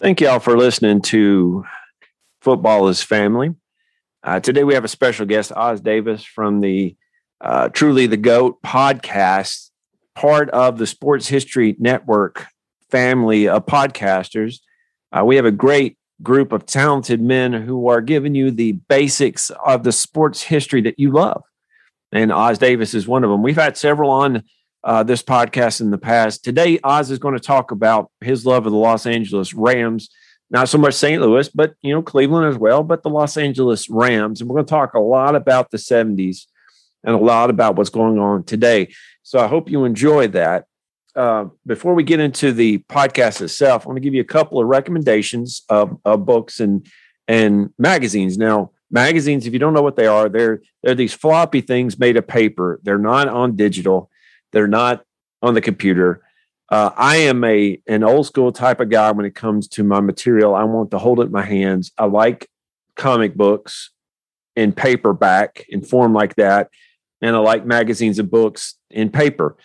Thank you all for listening to Football is Family. Uh, today we have a special guest, Oz Davis from the uh, Truly the GOAT podcast, part of the Sports History Network family of podcasters. Uh, we have a great group of talented men who are giving you the basics of the sports history that you love. And Oz Davis is one of them. We've had several on uh, this podcast in the past. Today, Oz is going to talk about his love of the Los Angeles Rams, not so much St. Louis, but you know Cleveland as well, but the Los Angeles Rams, and we're going to talk a lot about the '70s and a lot about what's going on today. So I hope you enjoy that. Uh, before we get into the podcast itself, I want to give you a couple of recommendations of, of books and and magazines. Now, magazines, if you don't know what they are, they're they're these floppy things made of paper. They're not on digital they're not on the computer. Uh, I am a an old school type of guy when it comes to my material. I want to hold it in my hands. I like comic books in paperback in form like that, and I like magazines and books in paper.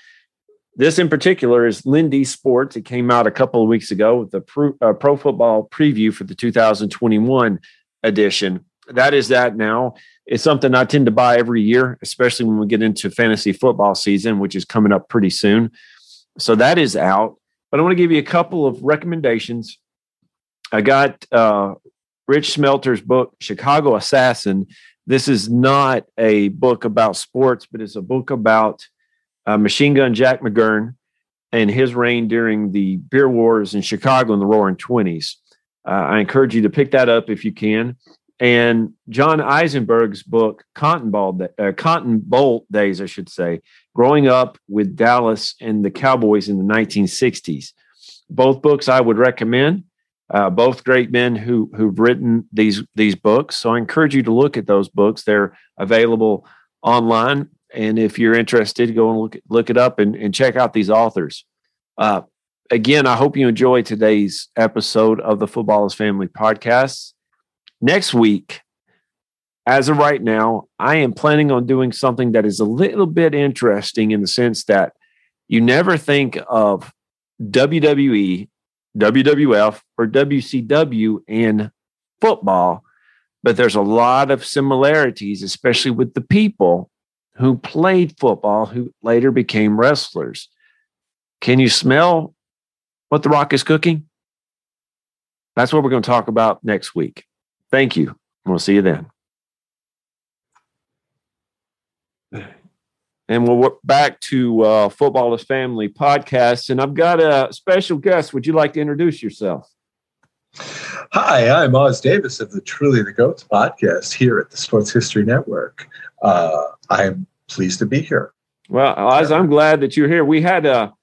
This in particular is Lindy Sports. It came out a couple of weeks ago with the pro, uh, pro football preview for the 2021 edition. That is that now. It's something I tend to buy every year, especially when we get into fantasy football season, which is coming up pretty soon. So that is out. But I want to give you a couple of recommendations. I got uh, Rich Smelter's book, Chicago Assassin. This is not a book about sports, but it's a book about uh, Machine Gun Jack McGurn and his reign during the beer wars in Chicago in the Roaring Twenties. Uh, I encourage you to pick that up if you can and John Eisenberg's book, Cotton, Ball, uh, Cotton Bowl Days, I should say, growing up with Dallas and the Cowboys in the 1960s. Both books I would recommend. Uh, both great men who who've written these these books. So I encourage you to look at those books. They're available online, and if you're interested, go and look look it up and, and check out these authors. Uh, again, I hope you enjoy today's episode of the Football is Family podcast. Next week, as of right now, I am planning on doing something that is a little bit interesting in the sense that you never think of WWE, WWF, or WCW in football, but there's a lot of similarities, especially with the people who played football who later became wrestlers. Can you smell what The Rock is cooking? That's what we're going to talk about next week. Thank you. We'll see you then. And we'll work back to uh, Football is Family podcast. And I've got a special guest. Would you like to introduce yourself? Hi, I'm Oz Davis of the Truly the Goats podcast here at the Sports History Network. Uh, I'm pleased to be here. Well, Oz, I'm glad that you're here. We had a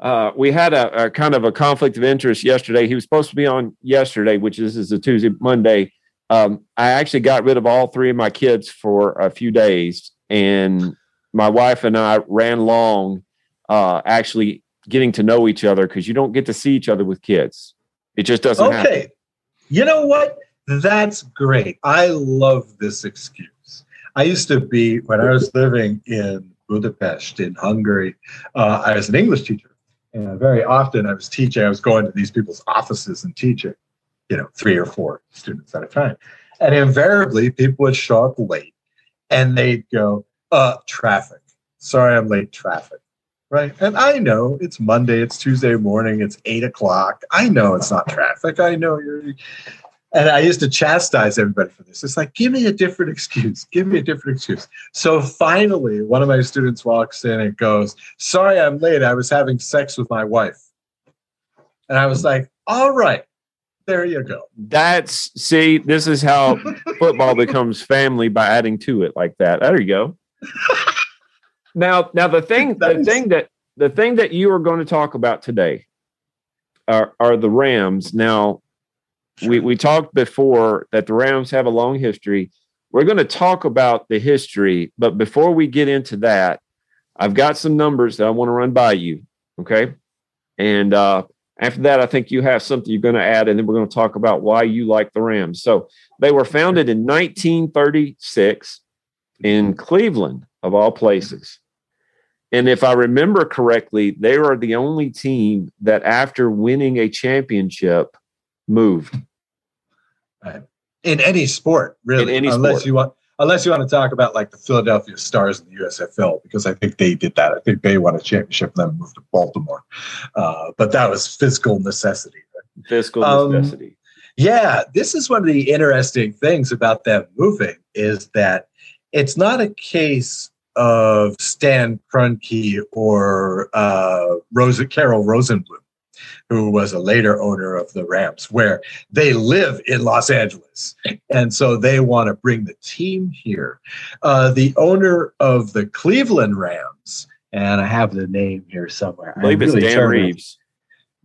uh, we had a, a, kind of a conflict of interest yesterday. He was supposed to be on yesterday, which is, is a Tuesday, Monday um, I actually got rid of all three of my kids for a few days, and my wife and I ran long, uh, actually getting to know each other because you don't get to see each other with kids. It just doesn't. Okay, happen. you know what? That's great. I love this excuse. I used to be when I was living in Budapest in Hungary. Uh, I was an English teacher, and very often I was teaching. I was going to these people's offices and teaching you know, three or four students at a time. And invariably, people would show up late and they'd go, uh, traffic. Sorry, I'm late, traffic. Right. And I know it's Monday, it's Tuesday morning, it's eight o'clock. I know it's not traffic. I know you're. And I used to chastise everybody for this. It's like, give me a different excuse. Give me a different excuse. So finally, one of my students walks in and goes, Sorry, I'm late. I was having sex with my wife. And I was like, All right, there you go. That's see, this is how football becomes family by adding to it like that. There you go. now, now the thing, the thing that the thing that you are going to talk about today, are, are the Rams. Now, we, we talked before that the Rams have a long history. We're going to talk about the history, but before we get into that, I've got some numbers that I want to run by you. Okay. And uh, after that, I think you have something you're going to add, and then we're going to talk about why you like the Rams. So they were founded in 1936 in Cleveland, of all places. And if I remember correctly, they are the only team that, after winning a championship, moved. In any sport, really, In any unless sport. you want, unless you want to talk about like the Philadelphia Stars in the USFL, because I think they did that. I think they won a championship and then moved to Baltimore, uh, but that was fiscal necessity. Fiscal Um, necessity. Yeah, this is one of the interesting things about them moving is that it's not a case of Stan Kroenke or uh, Rosa Carroll Rosenbloom, who was a later owner of the Rams, where they live in Los Angeles, and so they want to bring the team here. Uh, the owner of the Cleveland Rams, and I have the name here somewhere. I believe it's really Dan. Reeves.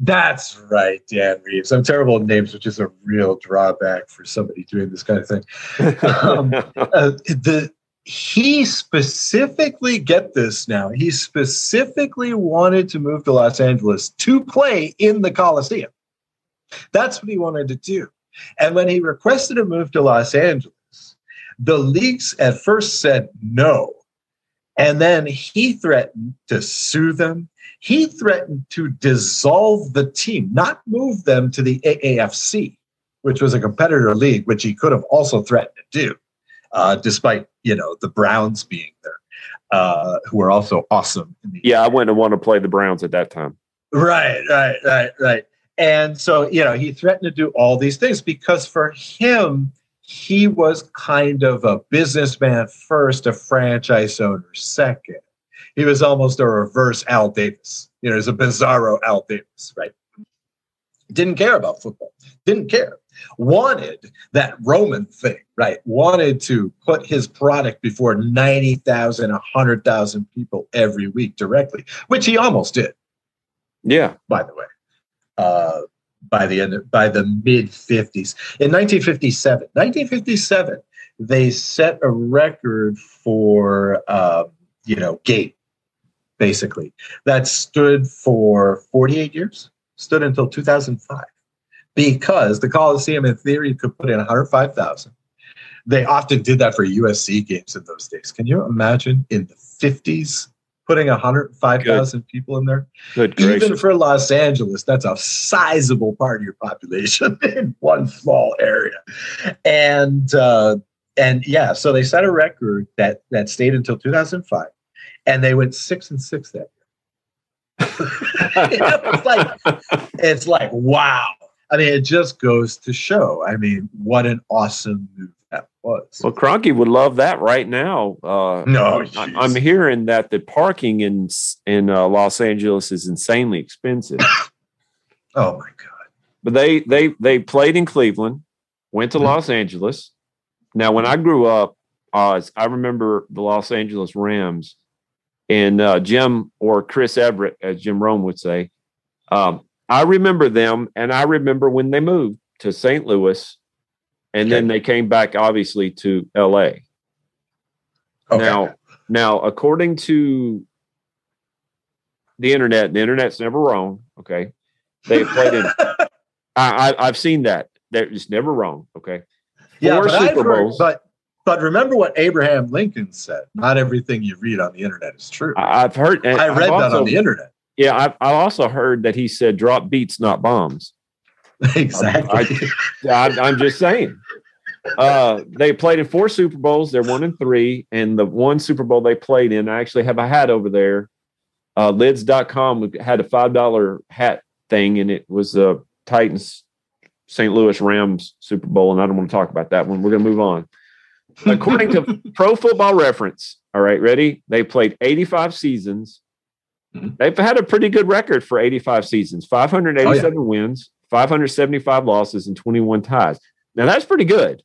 That's right, Dan Reeves. I'm terrible at names, which is a real drawback for somebody doing this kind of thing. Um, Uh, the he specifically get this now. He specifically wanted to move to Los Angeles to play in the Coliseum. That's what he wanted to do. And when he requested a move to Los Angeles, the leagues at first said no. And then he threatened to sue them. He threatened to dissolve the team, not move them to the AAFC, which was a competitor league, which he could have also threatened to do, uh, despite you know the Browns being there, uh, who are also awesome. In the yeah, I wouldn't want to play the Browns at that time. Right, right, right, right. And so, you know, he threatened to do all these things because for him, he was kind of a businessman first, a franchise owner second. He was almost a reverse Al Davis. You know, he's a bizarro Al Davis, right? Didn't care about football, didn't care. Wanted that Roman thing, right? Wanted to put his product before 90,000, 100,000 people every week directly, which he almost did Yeah. by the way, uh, by the end of, by the mid 50s. In 1957, 1957, they set a record for uh, you know gate, basically that stood for 48 years, stood until 2005, because the Coliseum in theory could put in 105,000. They often did that for USC games in those days. Can you imagine in the 50s putting 105,000 people in there? Good even for Los Angeles, that's a sizable part of your population in one small area. And uh, and yeah, so they set a record that that stayed until 2005, and they went six and six that year. You know, it's like it's like wow. I mean, it just goes to show. I mean, what an awesome move that was. Well, Kroenke would love that right now. Uh, No, I, I'm hearing that the parking in in uh, Los Angeles is insanely expensive. oh my god. but they they they played in Cleveland, went to Mhm. Los Angeles. Now, when I grew up, Oz, I remember the Los Angeles Rams and uh, Jim or Chris Everett, as Jim Rome would say. Um, I remember them, and I remember when they moved to St. Louis, and then they came back, obviously, to L.A. Okay. Now, now, according to the internet, the internet's never wrong. Okay, they played in. I, I, I've seen that. They're just never wrong. Okay, yeah, four Super heard- Bowls. but but remember what Abraham Lincoln said. Not everything you read on the internet is true. I've heard. I read that on the internet. Yeah, I've, I also heard that he said drop beats, not bombs. exactly. I, I'm just saying. Uh, they played in four Super Bowls. They're one and three. And the one Super Bowl they played in, I actually have a hat over there. Uh, lids.com had a $5 hat thing, and it was the Titans St. Louis Rams Super Bowl. And I don't want to talk about that one. We're going to move on. According to Pro Football Reference, all right, ready? They played 85 seasons. Mhm. They've had a pretty good record for 85 seasons 587 wins, 575 losses, and 21 ties. Now, that's pretty good.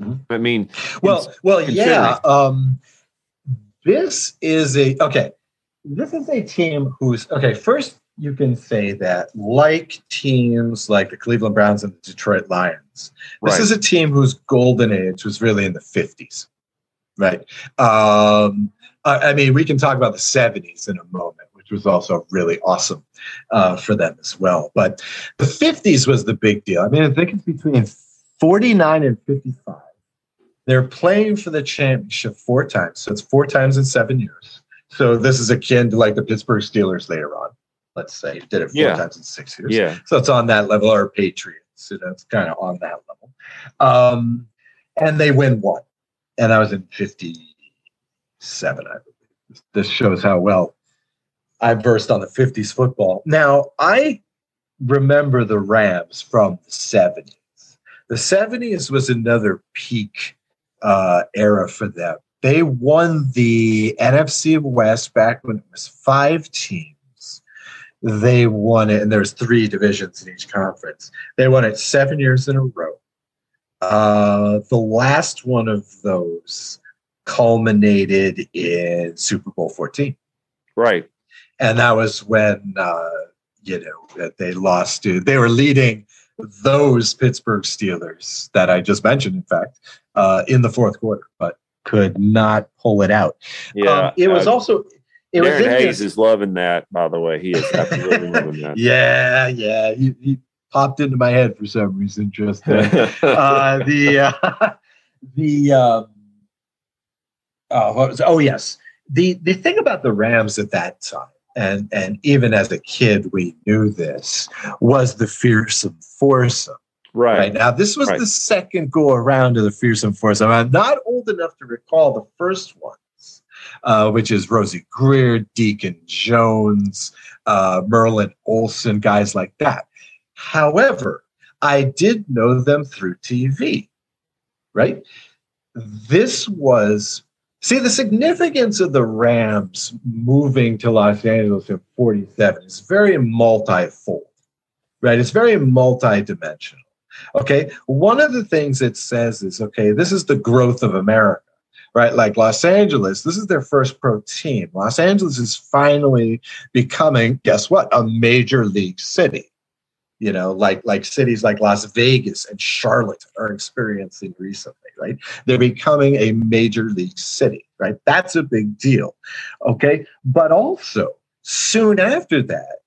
Mhm. I mean, well, well, yeah. Um, this is a okay. This is a team who's okay. First, you can say that, like teams like the Cleveland Browns and the Detroit Lions, this Right. is a team whose golden age was really in the 50s, right? Um, I, I mean, we can talk about the 70s in a moment, which was also really awesome uh, for them as well. But the 50s was the big deal. I mean, I think it's between 49 and 55. They're playing for the championship four times. So it's four times in seven years. So this is akin to like the Pittsburgh Steelers later on. Let's say did it four Yeah. times in six years. Yeah. So it's on that level, or Patriots. You know, it's kind of on that level. Um, and they win one. And I was in 57, I believe. This shows how well I versed on the 50s football. Now, I remember the Rams from the 70s. The 70s was another peak uh, era for them. They won the NFC West back when it was five teams. They won it, and there's three divisions in each conference. They won it seven years in a row. Uh, the last one of those culminated in Super Bowl 14 Right. and that was when uh, you know that they lost to they were leading those Pittsburgh Steelers that I just mentioned, in fact, uh, in the fourth quarter, but could not pull it out. Yeah. Um, it was also it Darren in Hayes is loving that, by the way. He is absolutely loving that. yeah, yeah. He, he popped into my head for some reason. Just then. uh, the uh, the um, uh, was oh yes the the thing about the Rams at that time and and even as a kid we knew this was the fearsome foursome right, right. now this was Right. the second go around of the fearsome foursome I'm not old enough to recall the first ones uh, which is Rosey Grier Deacon Jones uh, Merlin Olsen guys like that however I did know them through TV right? This was see the significance of the Rams moving to Los Angeles in 47 is very multifold, right? It's very multidimensional. Okay. One of the things it says is okay, this is the growth of America, right? Like Los Angeles, this is their first pro team. Los Angeles is finally becoming, guess what, a major league city you know, like like cities like Las Vegas and Charlotte are experiencing recently, right? They're becoming a major league city, right? That's a big deal. Okay. But also soon after that,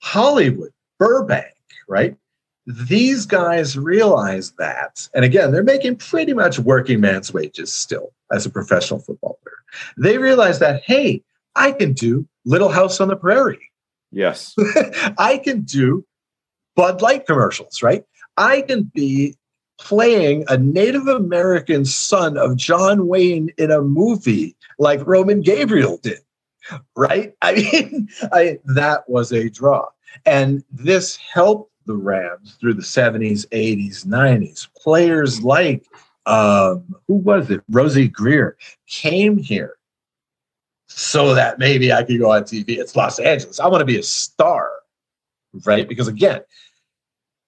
Hollywood, Burbank, right? These guys realize that, and again, they're making pretty much working man's wages still as a professional football player. They realize that, hey, I can do Little House on the Prairie. Yes. I can do Bud Light commercials, right? I can be playing a Native American son of John Wayne in a movie like Roman Gabriel did, right? I mean, I, that was a draw. And this helped the Rams through the 70s, 80s, 90s. Players like, um, who was it? Rosey Grier came here so that maybe I could go on TV. It's Los Angeles. I want to be a star, right? Because again,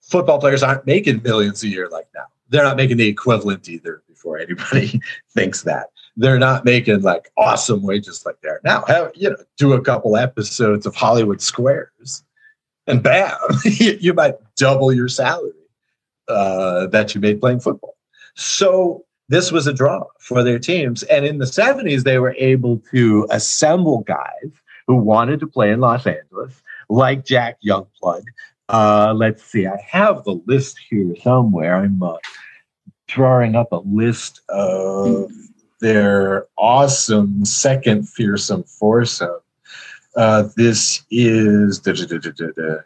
football players aren't making millions a year like now. They're not making the equivalent either before anybody thinks that. They're not making like awesome wages like they're now. Have, you know, do a couple episodes of Hollywood Squares and bam, you, might double your salary uh, that you made playing football. So this was a draw for their teams. And in the 70s, they were able to assemble guys who wanted to play in Los Angeles, like Jack Youngblood. Uh, let's see, I have the list here somewhere. I'm uh, drawing up a list of their awesome second fearsome foursome. Uh, this is da, da, da,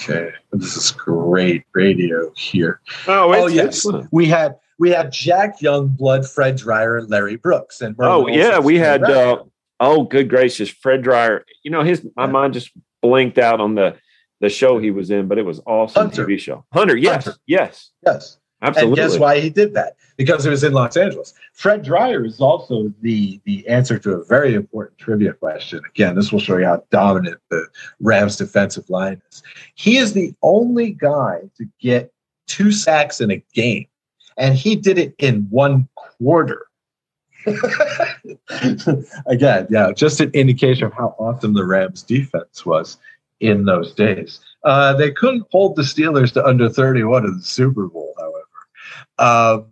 okay. This is great radio here. Oh, Oh yes, we had we had Jack Youngblood, Fred Dryer, and Larry Brooks. And Oh, Merlin yeah. We had, uh, oh, good gracious. Fred Dryer. You know, his, my Yeah. mind just blinked out on the, the show he was in, but it was awesome Hunter. TV show. Hunter. Yes. Hunter. Yes. yes. Absolutely. And guess why he did that? Because it was in Los Angeles. Fred Dryer is also the the answer to a very important trivia question. Again, this will show you how dominant the Rams defensive line is. He is the only guy to get two sacks in a game, and he did it in one quarter. Again, yeah, just an indication of how awesome the Rams defense was in those days. Uh, they couldn't hold the Steelers to under 31 in the Super Bowl. Um,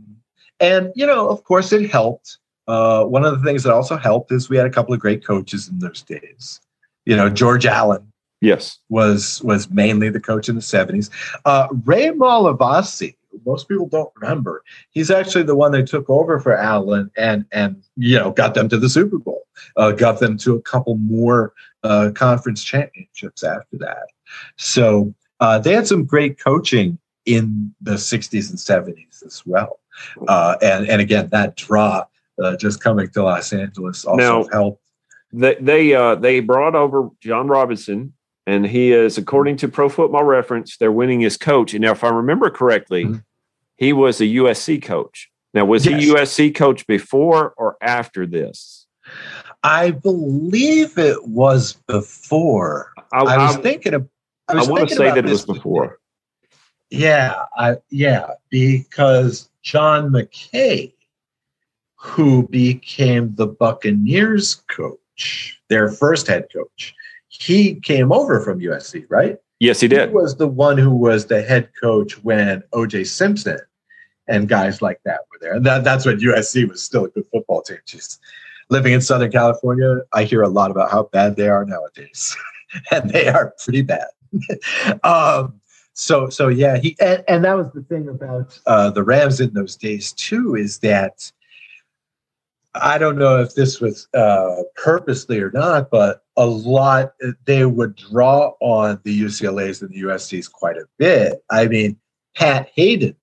and, you know, of course, it helped. Uh, one of the things that also helped is we had a couple of great coaches in those days. You know, George Allen Yes. was was mainly the coach in the 70s. Uh, Ray Malavasi, most people don't remember, he's actually the one that took over for Allen and and you know got them to the Super Bowl, uh, got them to a couple more uh, conference championships after that. So uh, they had some great coaching in the 60s and 70s as well. Uh, and and again, that draw uh, just coming to Los Angeles also Now- helped. They they uh they brought over John Robinson, and he is, according to Pro Football Reference, their winningest coach. And now, if I remember correctly, Mhm. he was a USC coach. Now, was Yes. he USC coach before or after this? I believe it was before. I, I was I- thinking of. I, I want to say that it was before. Yeah, I, yeah, because John McKay, who became the Buccaneers coach, their first head coach, he came over from USC, right? Yes, he did. He was the one who was the head coach when OJ Simpson and guys like that were there. And that, that's when USC was still a good football team. Just living in Southern California, I hear a lot about how bad they are nowadays. and they are pretty bad. um, so so yeah, he and, and that was the thing about uh, the Rams in those days too, is that I don't know if this was uh, purposely or not, but a lot they would draw on the UCLA's and the USC's quite a bit. I mean, Pat Haden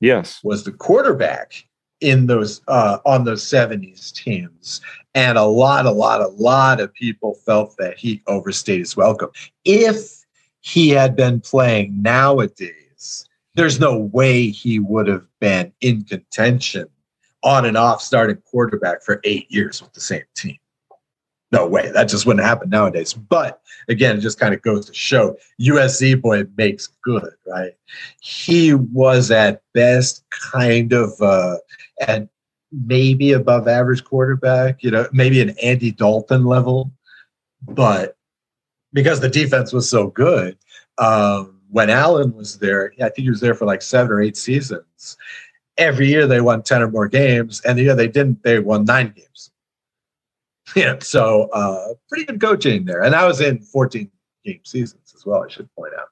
Yes. was the quarterback in those uh, on those 70s teams and a lot a lot a lot of people felt that he overstayed his welcome if he had been playing nowadays there's no way he would have been in contention on and off starting quarterback for eight years with the same team. No way. That just wouldn't happen nowadays. But again it just kind of goes to show usc boy makes good right? He was at best kind of uh and maybe above average quarterback, you know, maybe an Andy Dalton level, but because the defense was so good, um, when Allen was there, I think he was there for like seven or eight seasons. Every year they won 10 or more games, and the year they didn't, they won nine games. Yeah, so uh, pretty good coaching there. And I was in 14 game seasons as well, I should point out.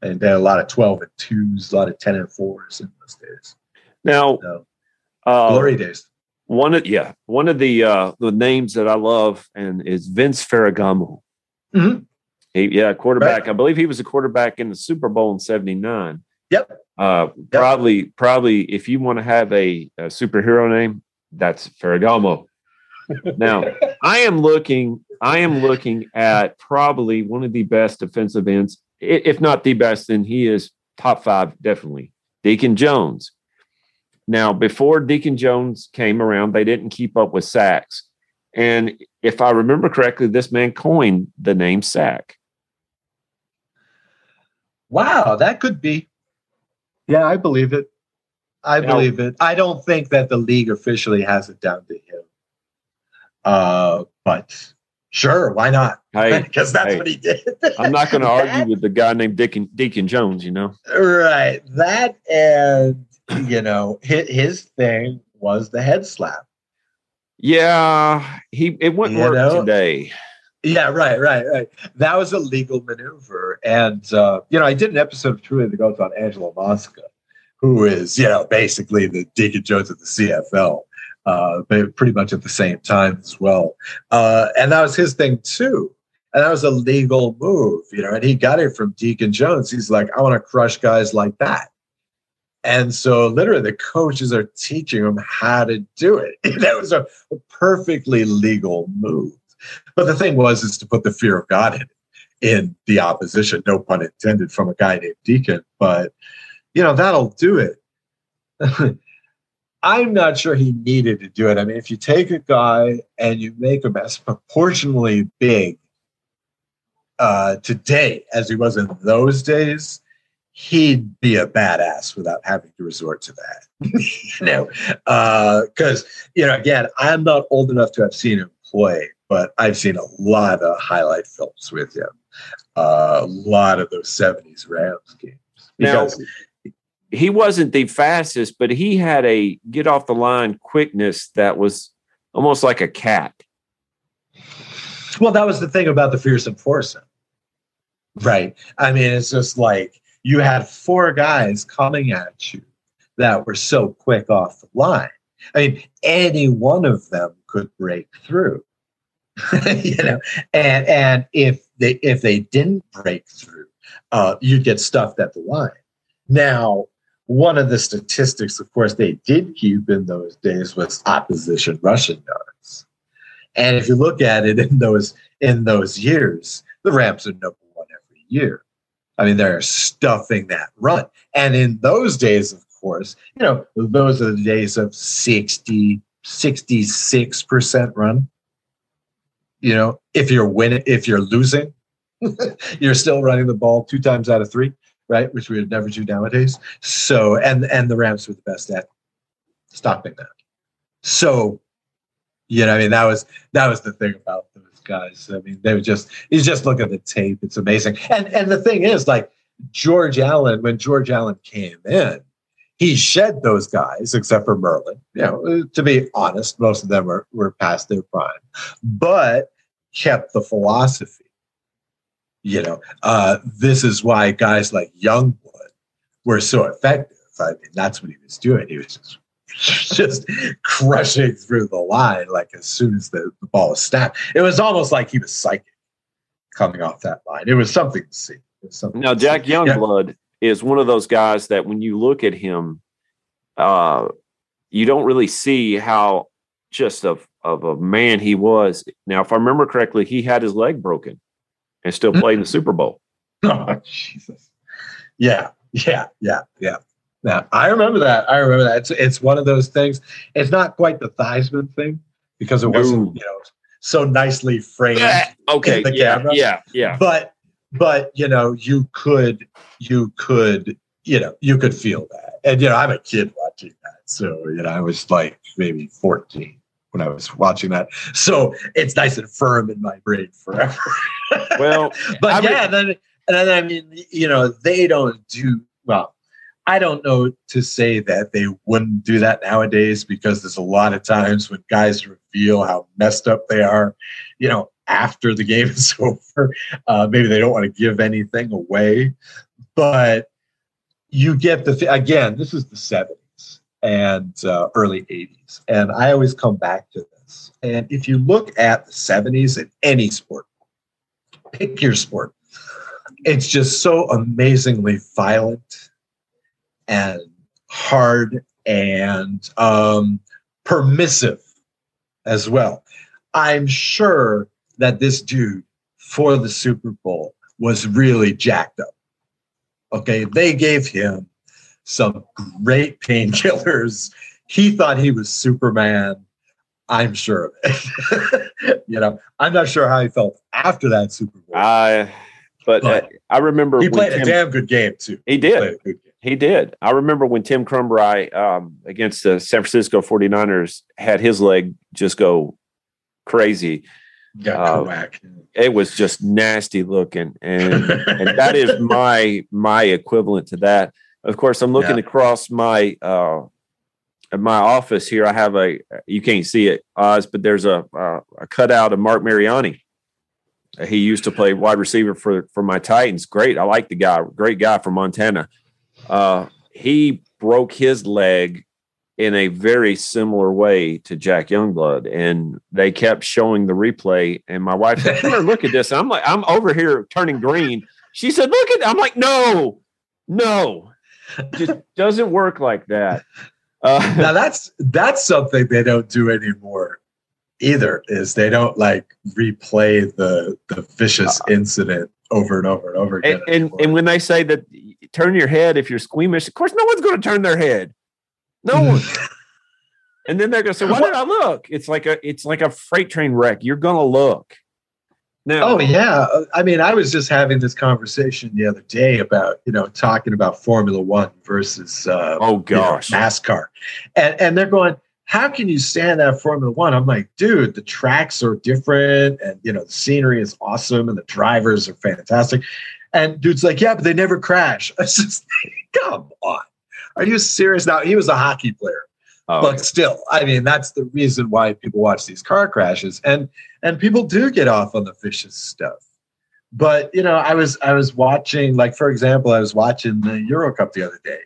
And they had a lot of 12 and twos, a lot of 10 and fours in those days. Now, So, uh, glory days. one of yeah, one of the uh, the names that I love and is Vince Ferragamo. Mhm. He, yeah, quarterback. I believe he was a quarterback in the Super Bowl in '79. Yep. Uh, Probably, probably, if you want to have a, a superhero name, that's Ferragamo. now, I am looking. I am looking at probably one of the best defensive ends, if not the best. Then he is top five, definitely. Deacon Jones. Now, before Deacon Jones came around, they didn't keep up with sacks, and if I remember correctly, this man coined the name sack. Wow, that could be. Yeah, I believe it. I Now- believe it. I don't think that the league officially has it down to him. Uh, but sure, why not? Hey, because that's hey. what he did. I'm not going to argue with the guy named Deacon Deacon Jones. You know. Right. That and you know his, his thing was the head slap. Yeah, he it wouldn't You work know? today. Yeah, right, right, right. That was a legal maneuver. And, uh, you know, I did an episode of Truly the Goats on Angelo Mosca, who is, you know, basically the Deacon Jones of the CFL, uh, pretty much at the same time as well. Uh, and that was his thing, too. And that was a legal move, you know, and he got it from Deacon Jones. He's like, I want to crush guys like that. And so, literally, the coaches are teaching him how to do it. that was a perfectly legal move. But the thing was, is to put the fear of God in in the opposition. No pun intended from a guy named Deacon, but you know that'll do it. I'm not sure he needed to do it. I mean, if you take a guy and you make him as proportionally big uh, today as he was in those days, he'd be a badass without having to resort to that. you know, because uh, you know, again, I'm not old enough to have seen him play, but I've seen a lot of highlight films with him. Uh, a lot of those '70s Rams games. Now, he wasn't the fastest, but he had a get off the line quickness that was almost like a cat. Well, that was the thing about the fearsome foursome, right? I mean, it's just like you had four guys coming at you that were so quick off the line. I mean, any one of them could break through. you know, and and if they if they didn't break through, uh, you'd get stuffed at the line. Now, one of the statistics, of course, they did keep in those days was opposition rushing yards. And if you look at it in those in those years, the Rams are number one every year. I mean, they're stuffing that run. And in those days, of course, you know, those are the days of 60, 66% run. You know, if you're winning, if you're losing, you're still running the ball two times out of three, right? Which we would never do nowadays. So, and and the Rams were the best at stopping that. So, you know, I mean, that was that was the thing about those guys. I mean, they were just you just look at the tape; it's amazing. And and the thing is, like George Allen, when George Allen came in, he shed those guys, except for Merlin. You know, to be honest, most of them were were past their prime, but kept the philosophy. You know, uh, this is why guys like Youngblood were so effective. I mean, that's what he was doing. He was just just crushing through the line like as soon as the, the ball was snapped. It was almost like he was psychic coming off that line. It was something to see. Something now, Jack. Youngblood yeah. Is one of those guys that when you look at him, uh, you don't really see how just of of a man he was. Now, if I remember correctly, he had his leg broken and still played in the Super Bowl. Oh, Jesus. Yeah, yeah, yeah, yeah. Yeah, I remember that. I remember that. It's it's one of those things. It's not quite the Theismann thing because it wasn't you know so nicely framed. okay, the yeah, camera. yeah, yeah. But but you know you could you could you know you could feel that, and you know I'm a kid watching that, so you know I was like maybe 14 when I was watching that. So it's nice and firm in my brain forever. well, but I yeah, mean, then and then I mean you know they don't do well I don't know to say that they wouldn't do that nowadays because there's a lot of times when guys reveal how messed up they are, you know, after the game is over. Uh, maybe they don't want to give anything away, but you get the again. This is the '70s and uh, early '80s, and I always come back to this. And if you look at the '70s in any sport, pick your sport, it's just so amazingly violent and hard and um, permissive as well. I'm sure that this dude for the Super Bowl was really jacked up. Okay, they gave him some great painkillers. He thought he was Superman. I'm sure of it. you know, I'm not sure how he felt after that Super Bowl. Uh, but, but uh, I remember he played Tim, a damn good game too. He did. He he did. I remember when Tim Krumrie um, against the San Francisco 49ers had his leg just go crazy. Got uh, It was just nasty looking. And and that is my my equivalent to that. Of course, I'm looking yeah. across my uh my office here. I have a you can't see it, Oz, but there's a a, a cutout of Marc Mariani. He used to play wide receiver for for my Titans. Great. I like the guy. Great guy from Montana uh, he broke his leg in a very similar way to Jack Youngblood, and they kept showing the replay. And my wife said, "Come here, look at this." And I'm like, I'm over here turning green. She said, "Look at." I'm like, "No, no, it just doesn't work like that." Uh, now that's that's something they don't do anymore either. Is they don't like replay the the vicious uh, incident over and over and over again. And, and, and, when they say that turn your head if you're squeamish, of course, no one's going to turn their head. No one. and then they're going to say, "Why did I look?" It's like a it's like a freight train wreck. You're going to look. Now, Oh yeah, I mean, I was just having this conversation the other day about you know talking about Formula One versus uh, oh you know, gosh, NASCAR, and and they're going, how can you stand that Formula One? I'm like, dude, the tracks are different, and you know the scenery is awesome, and the drivers are fantastic, and dude's like, yeah, but they never crash. It's just, come on, are you serious? Now he was a hockey player Oh, but still i mean that's the reason why people watch these car crashes and and people do get off on the vicious stuff. But you know i was i was watching like for example i was watching the euro cup the other day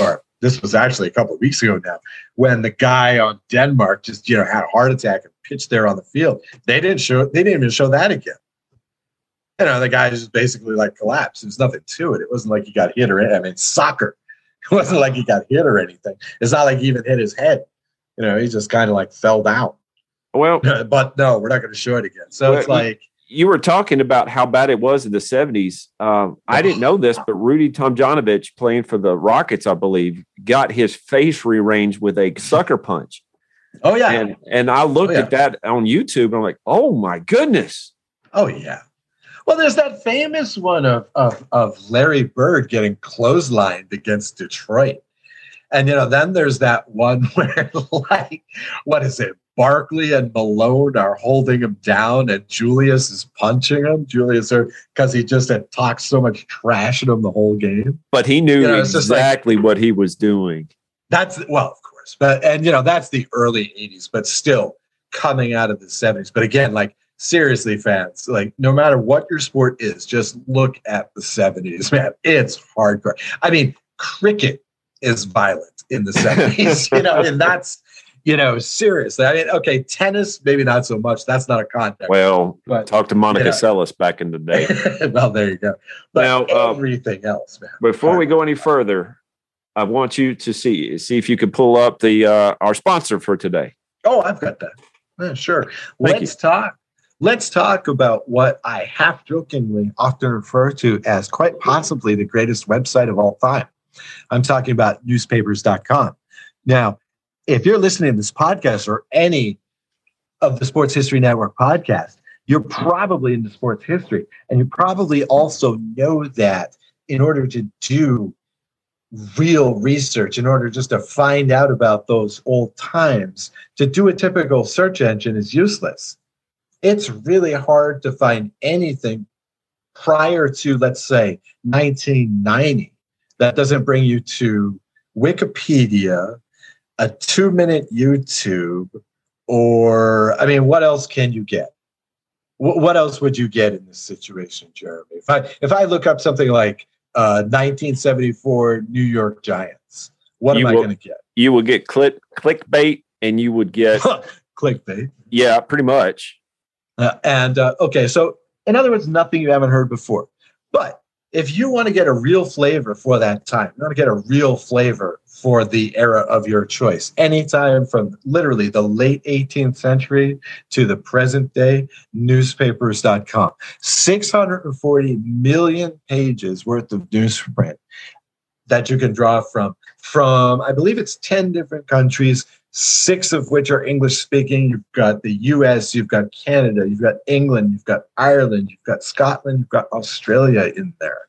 or this was actually a couple of weeks ago now when the guy on denmark just you know had a heart attack and pitched there on the field. They didn't show they didn't even show that again. You know the guy just basically like collapsed. There's nothing to it. It wasn't like he got hit or anything. i mean soccer it wasn't like he got hit or anything. It's not like he even hit his head. You know, he just kind of like fell down. well, but no, we're not going to show it again. So it's like, you were talking about how bad it was in the 70s. Um, I didn't know this, but Rudy Tomjanovich, playing for the Rockets, I believe, got his face rearranged with a sucker punch. oh yeah, And and I looked Oh, yeah. at that on YouTube and I'm like, oh my goodness. oh yeah. Well, there's that famous one of, of of Larry Bird getting clotheslined against Detroit, and you know, then there's that one where like, what is it? Barkley and Malone are holding him down, and Julius is punching him. Julius, because he just had talked so much trash at him the whole game. But he knew You know, just like- exactly what he was doing. That's well, of course, but and you know that's the early '80s, but still coming out of the '70s. But again, like seriously, fans, like no matter what your sport is, just look at the '70s, man. It's hardcore. I mean, cricket is violent in the '70s, you know, and that's you know seriously. I mean, okay, tennis maybe not so much. That's not a contact. Well, but talk to Monica Yeah. Seles back in the day. well, there you go. But Now, um, everything else, man. Before we go any further, I want you to see see if you can pull up the uh, our sponsor for today. Oh, I've got that. Yeah, sure. Thank Let's talk. Let's talk about what I half jokingly often refer to as quite possibly the greatest website of all time. I'm talking about newspapers.com. Now, if you're listening to this podcast or any of the Sports History Network podcast, you're probably into sports history. And you probably also know that in order to do real research, in order just to find out about those old times, to do a typical search engine is useless. It's really hard to find anything prior to, let's say, 1990 that doesn't bring you to Wikipedia, a two minute YouTube, or, I mean, what else can you get? Wh- What else would you get in this situation, Jeremy? If I if I look up something like uh, 1974 New York Giants, what You am I going to get? You would get click clickbait, and you would get Clickbait. yeah, pretty much. Uh, and uh, okay, so in other words, nothing you haven't heard before. But if you want to get a real flavor for that time, you want to get a real flavor for the era of your choice, anytime from literally the late 18th century to the present day, newspapers.com. 640 million pages worth of newsprint that you can draw from, from I believe it's 10 different countries, six of which are English speaking. You've got the US, you've got Canada, you've got England, you've got Ireland, you've got Scotland, you've got Australia in there.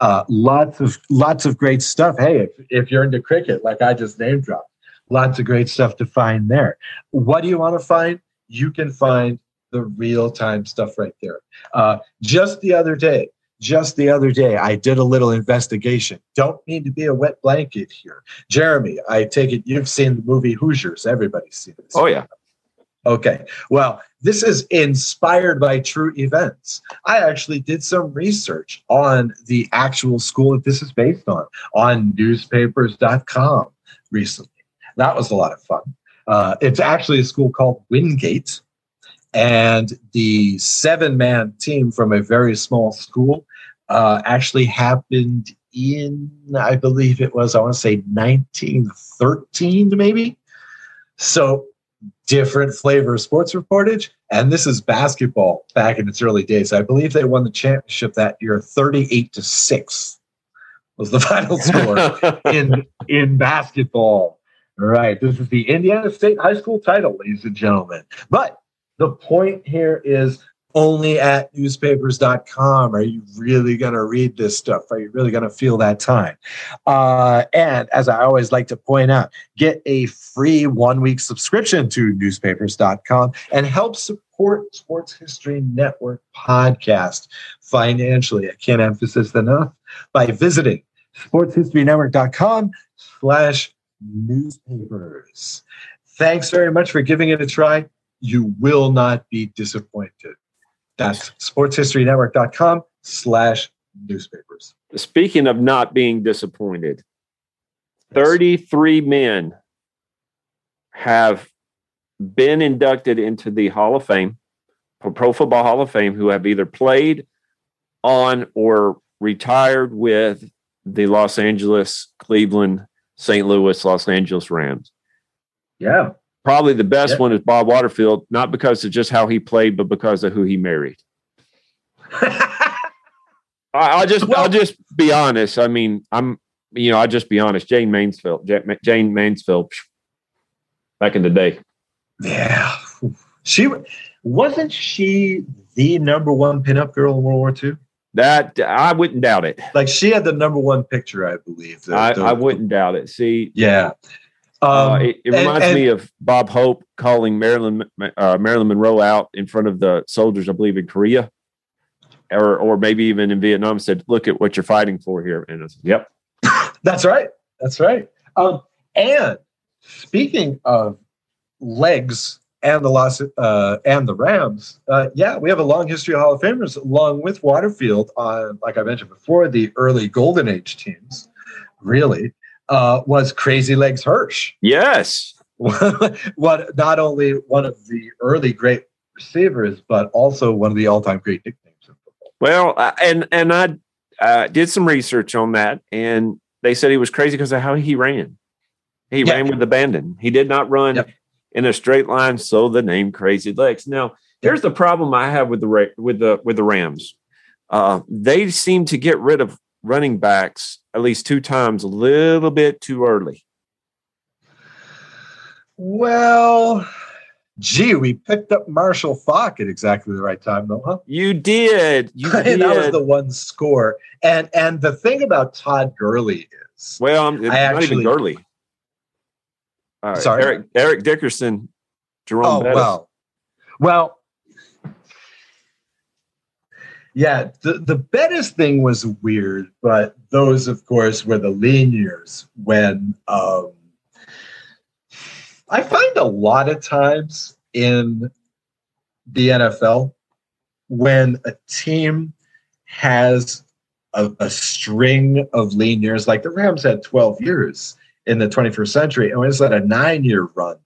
Uh, lots of lots of great stuff. Hey, if, if you're into cricket, like I just name dropped, lots of great stuff to find there. What do you want to find? You can find the real time stuff right there. Uh, just the other day, just the other day, I did a little investigation. Don't mean to be a wet blanket here. Jeremy, I take it you've seen the movie Hoosiers. Everybody's seen this. Oh yeah. Okay. Well, this is inspired by true events. I actually did some research on the actual school that this is based on, on newspapers.com recently. That was a lot of fun. Uh, it's actually a school called Wingate. And the seven man team from a very small school uh, actually happened in, I believe it was, I want to say 1913, maybe. So different flavor of sports reportage. And this is basketball back in its early days. I believe they won the championship that year 38 to 6 was the final score in in basketball. Right. This is the Indiana State High School title, ladies and gentlemen. But the point here is only at newspapers.com. Are you really going to read this stuff? Are you really going to feel that time? Uh, and as I always like to point out, get a free one week subscription to newspapers.com and help support Sports History Network podcast financially. I can't emphasize enough by visiting sportshistorynetwork.com slash newspapers. Thanks very much for giving it a try. You will not be disappointed. That's sportshistorynetwork.com slash newspapers. Speaking of not being disappointed, 33 men have been inducted into the Hall of Fame, Pro Football Hall of Fame, who have either played on or retired with the Los Angeles, Cleveland, St. Louis, Los Angeles Rams. Yeah. Probably the best Yeah. one is Bob Waterfield, not because of just how he played, but because of who he married. I, I'll just I'll just be honest. I mean, I'm you know I'll just be honest. Jane Mansfield, Jane Mansfield, back in the day. yeah. She wasn't she the number one pinup girl in World War II? That I wouldn't doubt it. Like she had the number one picture, I believe. The- I, the- I wouldn't doubt it. See, Yeah. Uh, Um, it, it and- reminds and- me of Bob Hope calling Marilyn uh, Marilyn Monroe out in front of the soldiers, I believe, in Korea, or or maybe even in Vietnam. Said, "Look at what you're fighting for here." And I said, "Yep, That's right. That's right. Um, and speaking of legs and the Los uh, and the Rams, uh, yeah, we have a long history of Hall of Famers along with Waterfield on, like I mentioned before, the early Golden Age teams. Really, uh, was Crazy Legs Hirsch. yes, what not only one of the early great receivers, but also one of the all-time great nicknames in football. Well, uh, and and I uh, did some research on that, and they said he was crazy because of how he ran. He Yeah. ran with abandon. He did not run Yep. in a straight line, so the name Crazy Legs. Now, here's the problem I have with the with the with the Rams. Uh, they seem to get rid of running backs at least two times a little bit too early. Well, gee, we picked up Marshall Faulk at exactly the right time, though, huh? You did, you And that was the one score. And and the thing about Todd Gurley is, well, um, I'm, I not actually- even Gurley. All right, Sorry? Eric Eric Dickerson, Jerome oh Bettis. well, well, yeah. The the Bettis thing was weird, but those, of course, were the lean years when um, I find a lot of times in the NFL when a team has a, a string of lean years, like the Rams had 12 years in the 21st century, and just had a nine year run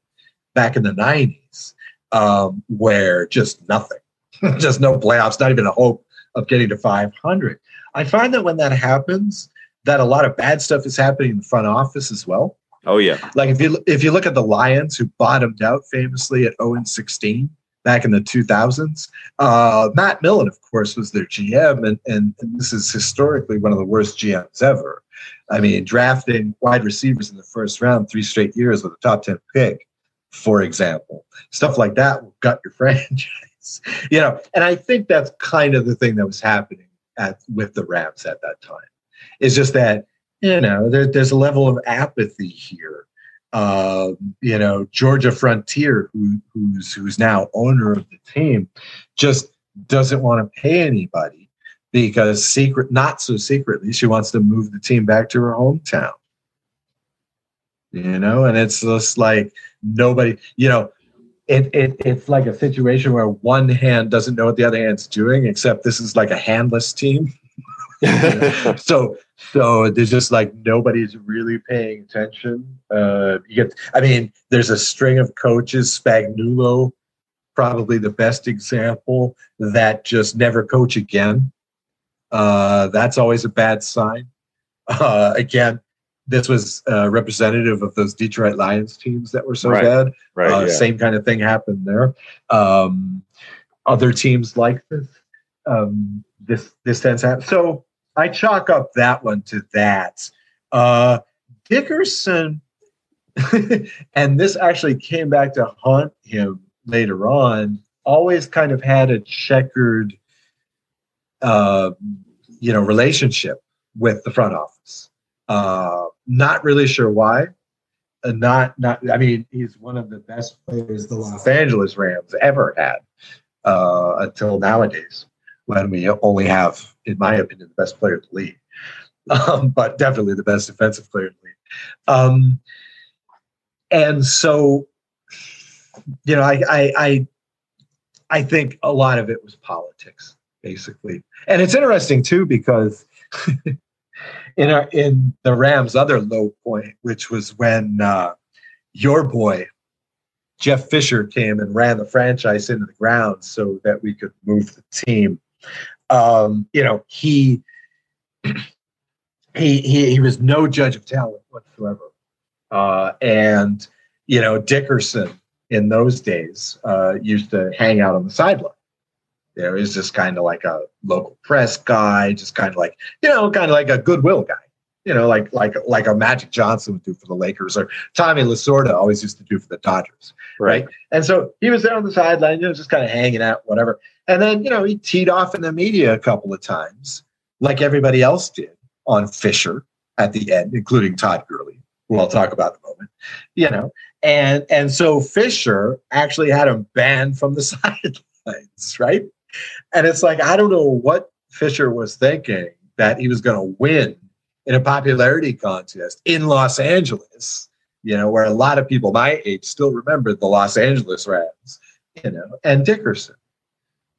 back in the 90s um, where just nothing, just no playoffs, not even a hope of getting to 500. I find that when that happens, that a lot of bad stuff is happening in the front office as well. Oh yeah, Like if you if you look at the Lions, who bottomed out famously at 0 and 16 back in the 2000s, uh, Matt Millen, of course, was their GM, and, and and this is historically one of the worst GMs ever. I mean, drafting wide receivers in the first round three straight years with a top 10 pick, for example, stuff like that will gut your franchise. You know, and I think that's kind of the thing that was happening at with the Rams at that time. It's just that you know there, there's a level of apathy here uh, you know Georgia Frontiere who, who's who's now owner of the team just doesn't want to pay anybody because secret not so secretly she wants to move the team back to her hometown you know and it's just like nobody you know it, it it's like a situation where one hand doesn't know what the other hand's doing except this is like a handless team. So so there's just like nobody's really paying attention. Uh you get i mean there's a string of coaches. Spagnuolo probably the best example that just never coach again. Uh that's always a bad sign. Uh again this was uh, representative of those detroit lions teams that were so Right. bad right. uh, yeah. Same kind of thing happened there. Um, other teams like this, um, this this tends to happen. So I chalk up that one to that. Uh, Dickerson, and this actually came back to haunt him later on. always kind of had a checkered, uh, you know, relationship with the front office. Uh, not really sure why. Uh, not not. I mean, he's one of the best players the Los Angeles Rams ever had uh, until nowadays, when we only have, in my opinion, the best player in the league, um, but definitely the best defensive player in the league. Um, and so, you know, I, I I I think a lot of it was politics, basically, and it's interesting too because. in our in the Rams' other low point, which was when uh, your boy Jeff Fisher came and ran the franchise into the ground so that we could move the team. Um, you know, he, he he he was no judge of talent whatsoever, uh, and you know Dickerson in those days uh, used to hang out on the sideline. Know, he's just kind of like a local press guy, just kind of like you know, kind of like a goodwill guy you know, like like like a Magic Johnson would do for the Lakers, or Tommy Lasorda always used to do for the Dodgers, right? right? And so he was there on the sideline, you know, just kind of hanging out, whatever. And then you know he teed off in the media a couple of times, like everybody else did on Fisher at the end, including Todd Gurley, who I'll talk about in a moment. You know, and and so Fisher actually had him banned from the sidelines, right? And it's like I don't know what Fisher was thinking that he was going to win in a popularity contest in Los Angeles, you know, where a lot of people my age still remember the Los Angeles Rams, you know, and Dickerson.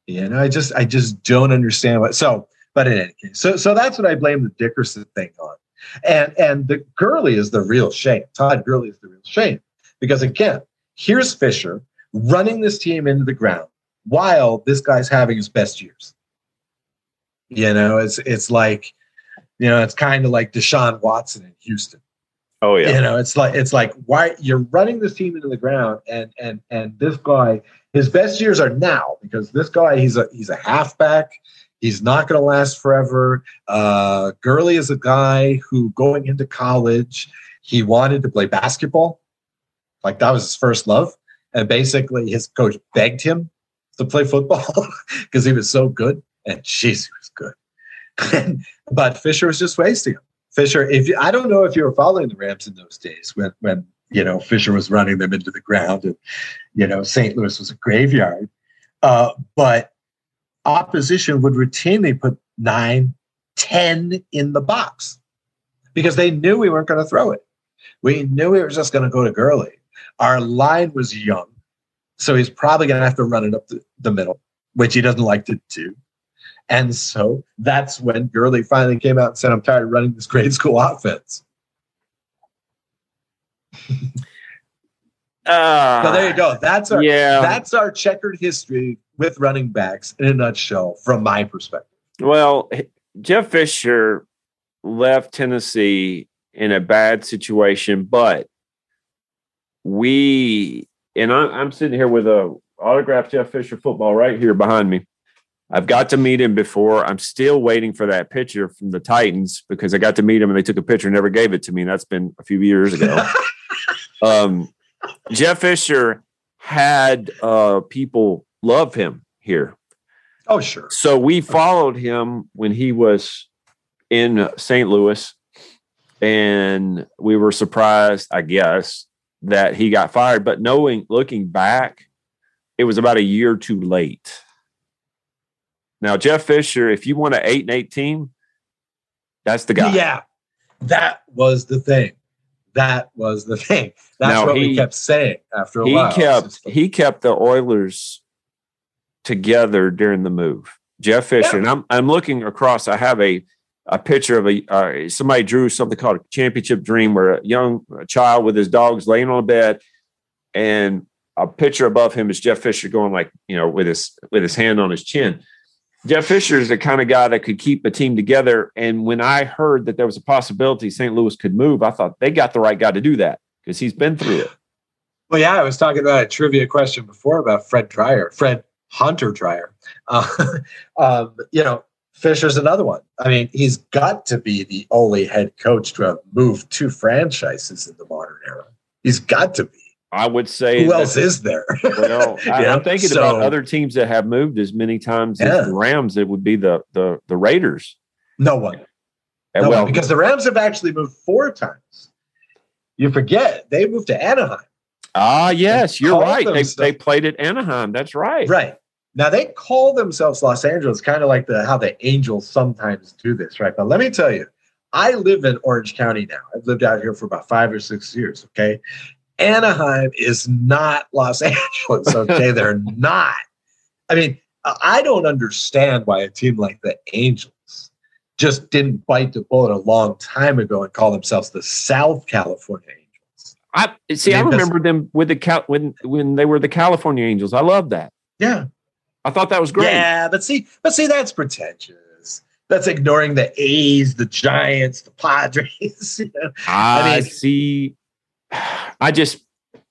You know, I just I just don't understand what so but in any case, so so that's what I blame the Dickerson thing on. And and the Gurley is the real shame. Todd Gurley is the real shame. Because again, here's Fisher running this team into the ground while this guy's having his best years. You know, it's it's like you know, it's kind of like Deshaun Watson in Houston. Oh yeah. You know, it's like it's like why you're running this team into the ground and and and this guy, his best years are now because this guy he's a he's a halfback. He's not going to last forever. Uh, Gurley is a guy who going into college, he wanted to play basketball. Like that was his first love. And basically his coach begged him to play football because he was so good. And jeez, he was good. but Fisher was just wasting him. Fisher, if you, I don't know if you were following the Rams in those days when when you know Fisher was running them into the ground and you know St. Louis was a graveyard, uh, but opposition would routinely put nine, ten in the box because they knew we weren't going to throw it. We knew we were just going to go to Gurley. Our line was young, so he's probably going to have to run it up the, the middle, which he doesn't like to do. And so that's when Gurley finally came out and said, I'm tired of running this grade school offense. uh, so there you go. That's our yeah. that's our checkered history with running backs in a nutshell, from my perspective. Well, Jeff Fisher left Tennessee in a bad situation, but we and I, am sitting here with a autographed Jeff Fisher football right here behind me. I've got to meet him before. I'm still waiting for that picture from the Titans because I got to meet him and they took a picture and never gave it to me. And that's been a few years ago. um, Jeff Fisher had uh, people love him here. Oh, sure. So we followed him when he was in St. Louis, and we were surprised, I guess, that he got fired. But knowing, looking back, it was about a year too late now, Jeff Fisher, if you want an eight and eight team, that's the guy. Yeah, that was the thing. That was the thing. That's now, what he, we kept saying after a he while. Kept, he kept the Oilers together during the move. Jeff Fisher, yeah. and I'm I'm looking across. I have a a picture of a uh, somebody drew something called a championship dream, where a young child with his dogs laying on a bed, and a picture above him is Jeff Fisher going like you know with his with his hand on his chin. Jeff Fisher is the kind of guy that could keep a team together. And when I heard that there was a possibility St. Louis could move, I thought they got the right guy to do that because he's been through it. Well, yeah, I was talking about a trivia question before about Fred Dryer, Fred Hunter Dryer. Uh, um, you know, Fisher's another one. I mean, he's got to be the only head coach to have moved two franchises in the modern era. He's got to be. I would say Who else is there? Well, I, Yeah, am thinking so- about other teams that have moved as many times Yeah. as the Rams. It would be the the the Raiders. no one. And No well, one, because the Rams have actually moved four times. You forget they moved to Anaheim. ah, yes, you're right. They they played at Anaheim. That's right. Right. Now they call themselves Los Angeles, kind of like the how the Angels sometimes do this, right? But let me tell you, I live in Orange County now. I've lived out here for about five or six years. Okay. Anaheim is not Los Angeles. Okay. They're not. I mean, I I don't understand why a team like the Angels just didn't bite the bullet a long time ago and call themselves the South California Angels. I see. I I mean, that's- remember them with the Cal when when they were the California Angels. I love that. Yeah. I thought that was great. Yeah, but see, but see, that's pretentious. That's ignoring the A's, the Giants, the Padres. you know? I, I mean- see. I just,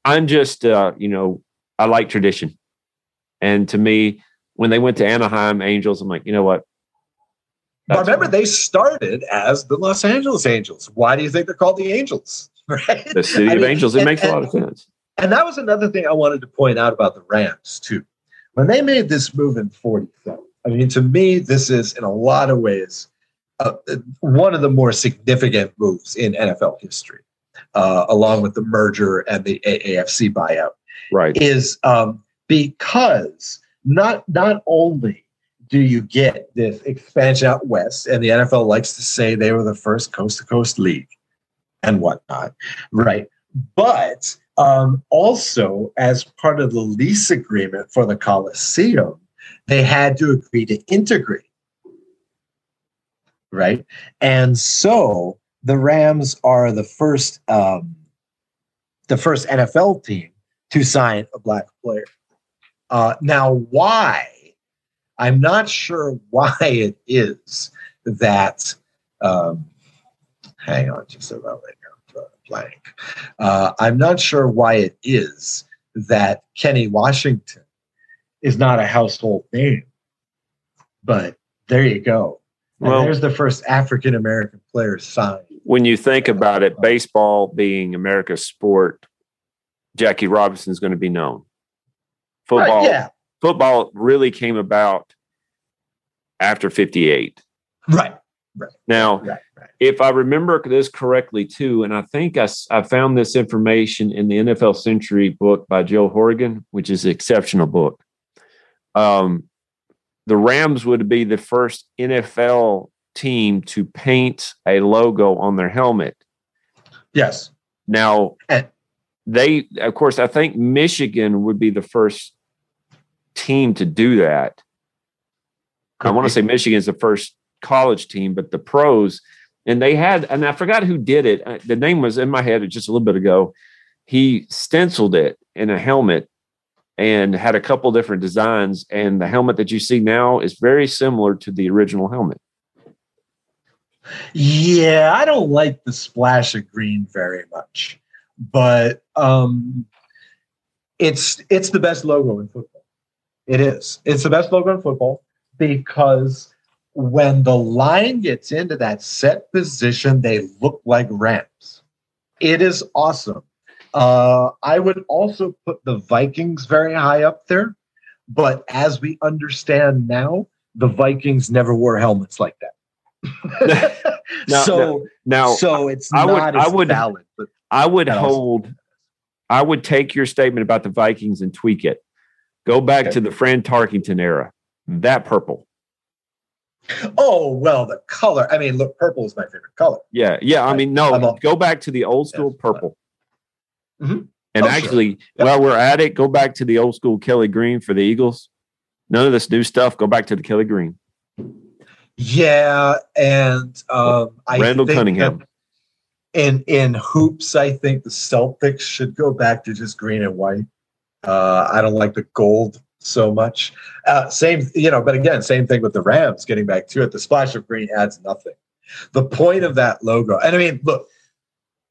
I'm just, uh, you know, I like tradition, and to me, when they went to Anaheim Angels, I'm like, you know what? But remember, they started as the Los Angeles Angels. Why do you think they're called the Angels? Right? the city I of mean, Angels. It and- makes a lot of sense. And that was another thing I wanted to point out about the Rams, too. When they made this move in 47, I mean, to me, this is in a lot of ways uh, one of the more significant moves in NFL history, uh, along with the merger and the AAFC buyout. Right. is um, because not not only do you get this expansion out west, and the NFL likes to say they were the first coast to coast league and whatnot, right? But um, also, as part of the lease agreement for the Coliseum, they had to agree to integrate, right? And so the Rams are the first um, the first NFL team to sign a black player. Uh, now, why? I'm not sure why it is that. Um, hang on just a moment here. I'm drawing a blank. Uh, I'm not sure why it is that Kenny Washington is not a household name, but there you go. And Well- there's the first African American player signed. When you think about it, baseball being America's sport, Jackie Robinson's going to be known. Football, Right, yeah, football really came about after 58. right, Right Now, right, right. if I remember this correctly, too, and I think I, I found this information in the NFL Century book by Joe Horrigan, which is an exceptional book. Um, the Rams would be the first NFL team to paint a logo on their helmet. Yes. Now, they, of course, I think Michigan would be the first team to do that. I want to say Michigan's the first college team, but the pros, and they had, and I forgot who did it. Uh, The name was in my head just a little bit ago. He stenciled it in a helmet and had a couple different designs. And the helmet that you see now is very similar to the original helmet. Yeah, I don't like the splash of green very much, but um, it's it's the best logo in football. It is. It's the best logo in football because when the line gets into that set position, they look like ramps. It is awesome. Uh, I would also put the Vikings very high up there, but as we understand now, the Vikings never wore helmets like that. Now- so Now, so it's I would- not I would- valid. But I would hold, I would take your statement about the Vikings and tweak it. Go back Okay. to the Fran Tarkenton era. That purple. Oh well, the color. I mean, look, purple is my favorite color. Yeah. Yeah. I mean, no, all- go back to the old school purple. Mhm. And Oh, sure. actually, Yep. while we're at it, go back to the old school Kelly Green for the Eagles. None of this new stuff. Go back to the Kelly Green. Yeah, and um, I Randall think Cunningham. In in hoops, I think the Celtics should go back to just green and white. Uh, I don't like the gold so much. Uh, same, you know, but again, same thing with the Rams. Getting back to it, the splash of green adds nothing. The point of that logo, and I mean, look,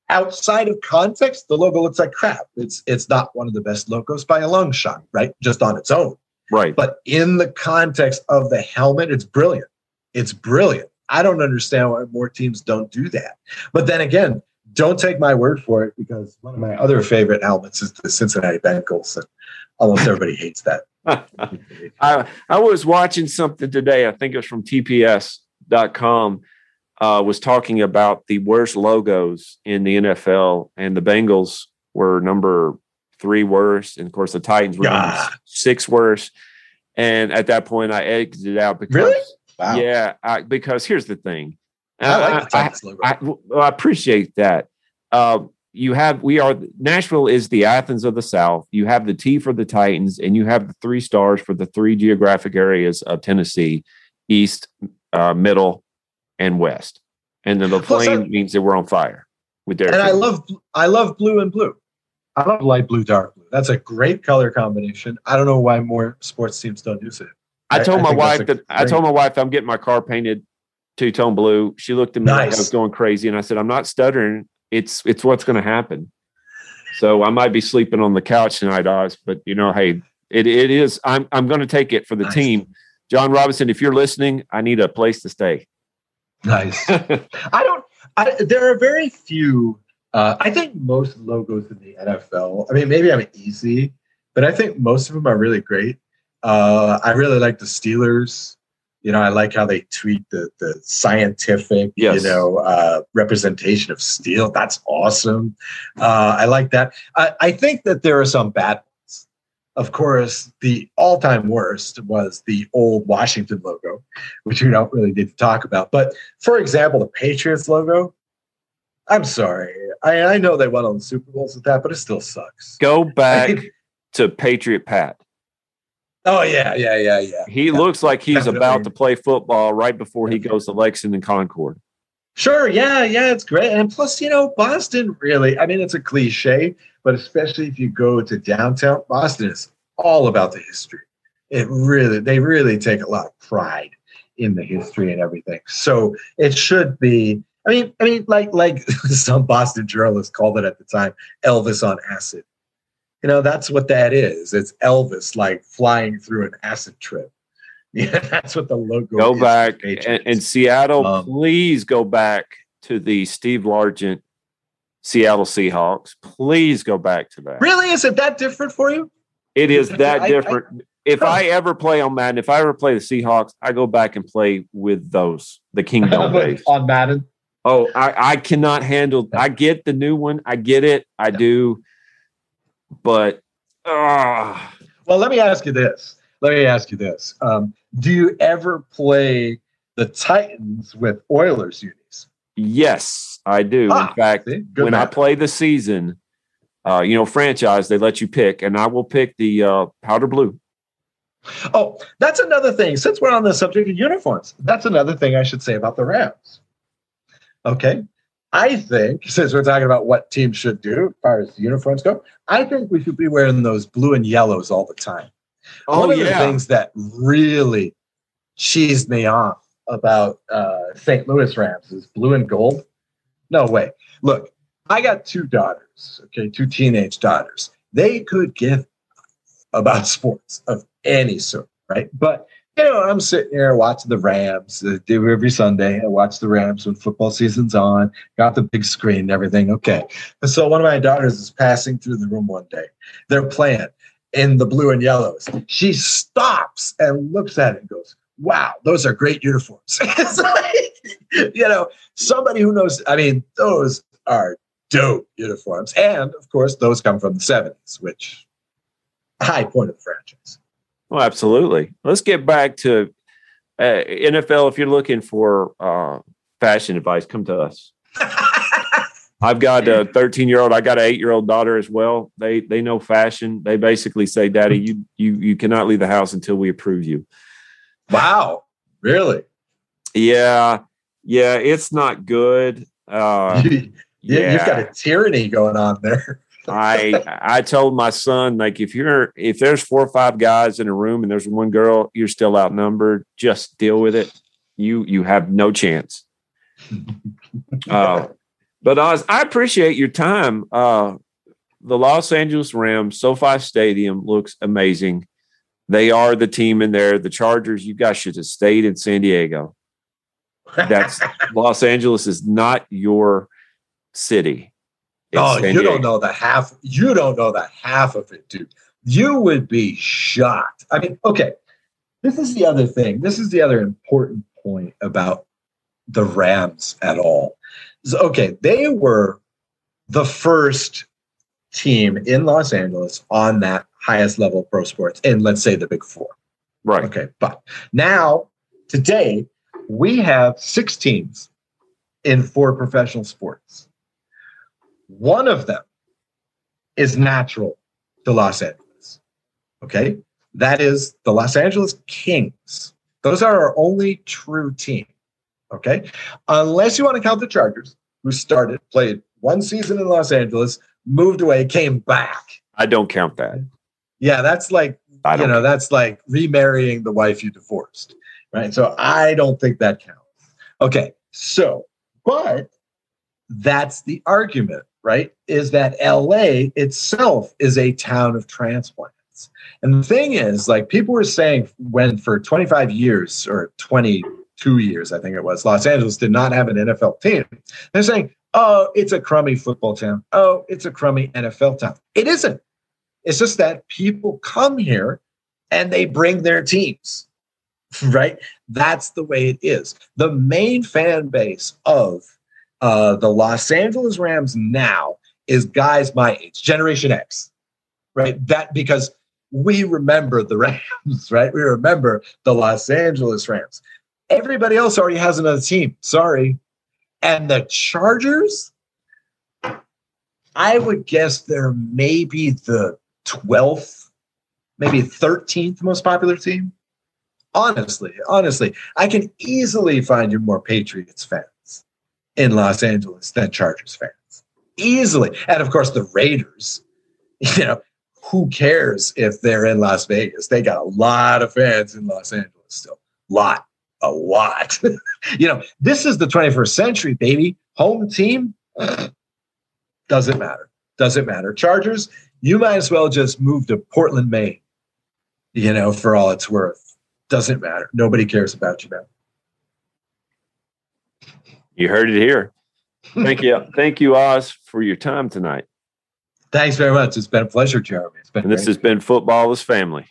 outside of context, the logo looks like crap. It's it's not one of the best logos by a long shot, right? Just on its own. Right. But in the context of the helmet, it's brilliant. It's brilliant. I don't understand why more teams don't do that. But then again, don't take my word for it because one of my other favorite helmets is the Cincinnati Bengals, and almost everybody hates that. I I was watching something today. I think it was from TPS.com. Uh, was talking about the worst logos in the NFL, and the Bengals were number three worst, and of course the Titans were number six worst. And at that point, I exited out because Really? Wow. yeah, I, because here's the thing. I like the I- Titans logo. I, well, I appreciate that. Um, you have we are Nashville is the Athens of the South. You have the T for the Titans, and you have the three stars for the three geographic areas of Tennessee: East, uh, Middle, and West. And then the flame I- means that we're on fire with Derrick. and I love I love blue and blue. I love light blue, dark blue. That's a great color combination. I don't know why more sports teams don't use it. I I- told I my wife that I told my wife I'm getting my car painted two tone blue. She looked at me like I was going crazy, and I said, "I'm not stuttering. It's it's what's going to happen." So I might be sleeping on the couch tonight, Oz. But you know, hey, it it is. I'm I'm going to take it for the Nice. team. John Robinson, if you're listening, I need a place to stay. Nice. I don't. I, there are very few. Uh, I think most logos in the NFL. I mean, maybe I'm easy, but I think most of them are really great. Uh, I really like the Steelers. You know, I like how they tweet the the scientific, Yes. you know, uh, representation of steel. That's awesome. Uh, I like that. I, I think that there are some bad ones. Of course, the all-time worst was the old Washington logo, which we don't really need to talk about. But for example, the Patriots logo. I'm sorry. I, I know they won on the Super Bowls with that, but it still sucks. Go back to Patriot Pat. Oh yeah, yeah, yeah, yeah. He Yeah, looks like he's definitely. about to play football right before he goes to Lexington Concord. Sure, yeah, yeah, it's great. And plus, you know, Boston really, I mean, it's a cliche, but especially if you go to downtown, Boston is all about the history. It really, they really take a lot of pride in the history and everything. So it should be, I mean, I mean, like like some Boston journalists called it at the time, Elvis on acid. You know, that's what that is. It's Elvis like flying through an acid trip. Yeah, that's what the logo Go back and, and Seattle, Um, please go back to the Steve Largent Seattle Seahawks. Please go back to that. Really? Is it that different for you? It is I- that I- different. if I ever play on Madden, if I ever play the Seahawks, I go back and play with those, the Kingdome days. on Madden. Oh, I, I cannot handle. I get the new one. I get it. I do. But ah, Well, let me ask you this. Let me ask you this. Um, do you ever play the Titans with Oilers unis? yes, I do. Ah, In fact, see? When I play the season, uh, you know, franchise, they let you pick, and I will pick the uh, powder blue. Oh, that's another thing. Since we're on the subject of uniforms, that's another thing I should say about the Rams. Okay. I think, since we're talking about what teams should do as far as uniforms go, I think we should be wearing those blue and yellows all the time. Oh One of the things that really cheesed me off about uh, St. Louis Rams is blue and gold. No way. Look, I got two daughters, okay, two teenage daughters. They could give about sports of any sort, right? But you know, I'm sitting here watching the Rams. Uh, do every Sunday. I watch the Rams when football season's on. Got the big screen and everything. Okay. And so one of my daughters is passing through the room one day. They're playing in the blue and yellows. She stops and looks at it and goes, Wow, those are great uniforms. it's like, you know, somebody who knows, I mean, those are dope uniforms. And of course, those come from the 70s, which high point of the franchise. Well, absolutely. Let's get back to uh, NFL. If you're looking for uh, fashion advice, come to us. I've got a 13 year old. I got an eight year old daughter as well. They they know fashion. They basically say, "Daddy, you you you cannot leave the house until we approve you." wow, really? Yeah, yeah, it's not good. Uh, you, yeah, You've got a tyranny going on there. I I told my son like if you're if there's four or five guys in a room and there's one girl, you're still outnumbered. Just deal with it. You you have no chance. Uh, but Oz, I appreciate your time. Uh, the Los Angeles Rams SoFi Stadium looks amazing. They are the team in there. The Chargers, you guys should have stayed in San Diego. That's Los Angeles is not your city. Oh, you don't know the half. You don't know the half of it, dude. You would be shocked. I mean, okay. This is the other thing. This is the other important point about the Rams at all. So, okay, they were the first team in Los Angeles on that highest level of pro sports in, let's say, the Big Four. Right. Okay, but now today we have six teams in four professional sports. One of them is natural to Los Angeles. Okay, that is the Los Angeles Kings. Those are our only true team. Okay, unless you want to count the Chargers, who started, played one season in Los Angeles, moved away, came back. I don't count that. Yeah, that's like I you know that's like remarrying the wife you divorced right so i don't think that counts okay so but that's the argument right is that la itself is a town of transplants. And the thing is like people were saying when for 25 years or 22 years i think it was los angeles did not have an nfl team. They're saying oh it's a crummy football town. Oh it's a crummy nfl town. It isn't. It's just that people come here and they bring their teams, right? That's the way it is. The main fan base of uh, the Los Angeles Rams now is guys my age, Generation X, right? That because we remember the Rams, right? We remember the Los Angeles Rams. Everybody else already has another team. Sorry. And the Chargers, I would guess they're maybe the 12th, maybe 13th most popular team. Honestly, honestly, I can easily find you more Patriots fans in Los Angeles than Chargers fans. Easily. And of course, the Raiders, you know, who cares if they're in Las Vegas? They got a lot of fans in Los Angeles still. Lot, a lot. you know, this is the 21st century, baby. Home team doesn't matter. Doesn't matter. Chargers, you might as well just move to Portland, Maine, you know, for all it's worth. Doesn't matter. Nobody cares about you now. You heard it here. Thank you, thank you, Oz, for your time tonight. Thanks very much. It's been a pleasure, Jeremy. It's been And this great. has been Football is Family.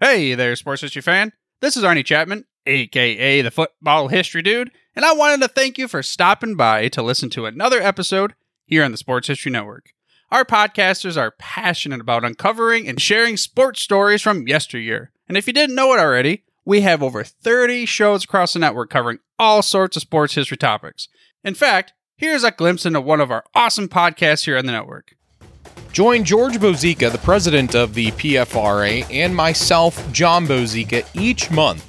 Hey there, sports history fan. This is Arnie Chapman, aka the Football History Dude, and I wanted to thank you for stopping by to listen to another episode here on the Sports History Network. Our podcasters are passionate about uncovering and sharing sports stories from yesteryear. And if you didn't know it already, we have over 30 shows across the network covering all sorts of sports history topics. In fact, here's a glimpse into one of our awesome podcasts here on the network. Join George Bozeka, the president of the PFRA, and myself, John Bozeka, each month